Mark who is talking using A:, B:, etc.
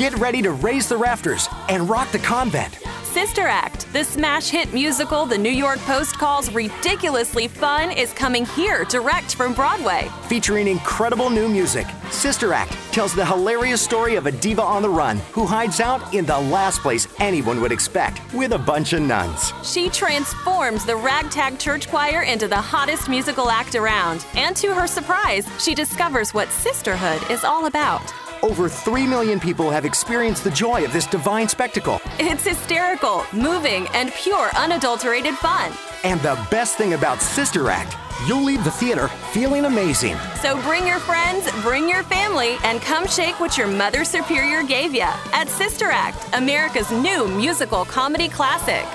A: Get ready to raise the rafters and rock the convent.
B: Sister Act, the smash hit musical the New York Post calls ridiculously fun, is coming here direct from Broadway.
A: Featuring incredible new music, Sister Act tells the hilarious story of a diva on the run who hides out in the last place anyone would expect with a bunch of nuns.
B: She transforms the ragtag church choir into the hottest musical act around. And to her surprise, she discovers what sisterhood is all about.
A: Over 3 million people have experienced the joy of this divine spectacle.
B: It's hysterical, moving, and pure unadulterated fun.
A: And the best thing about Sister Act, you'll leave the theater feeling amazing.
B: So bring your friends, bring your family, and come shake what your Mother Superior gave you at Sister Act, America's new musical comedy classic.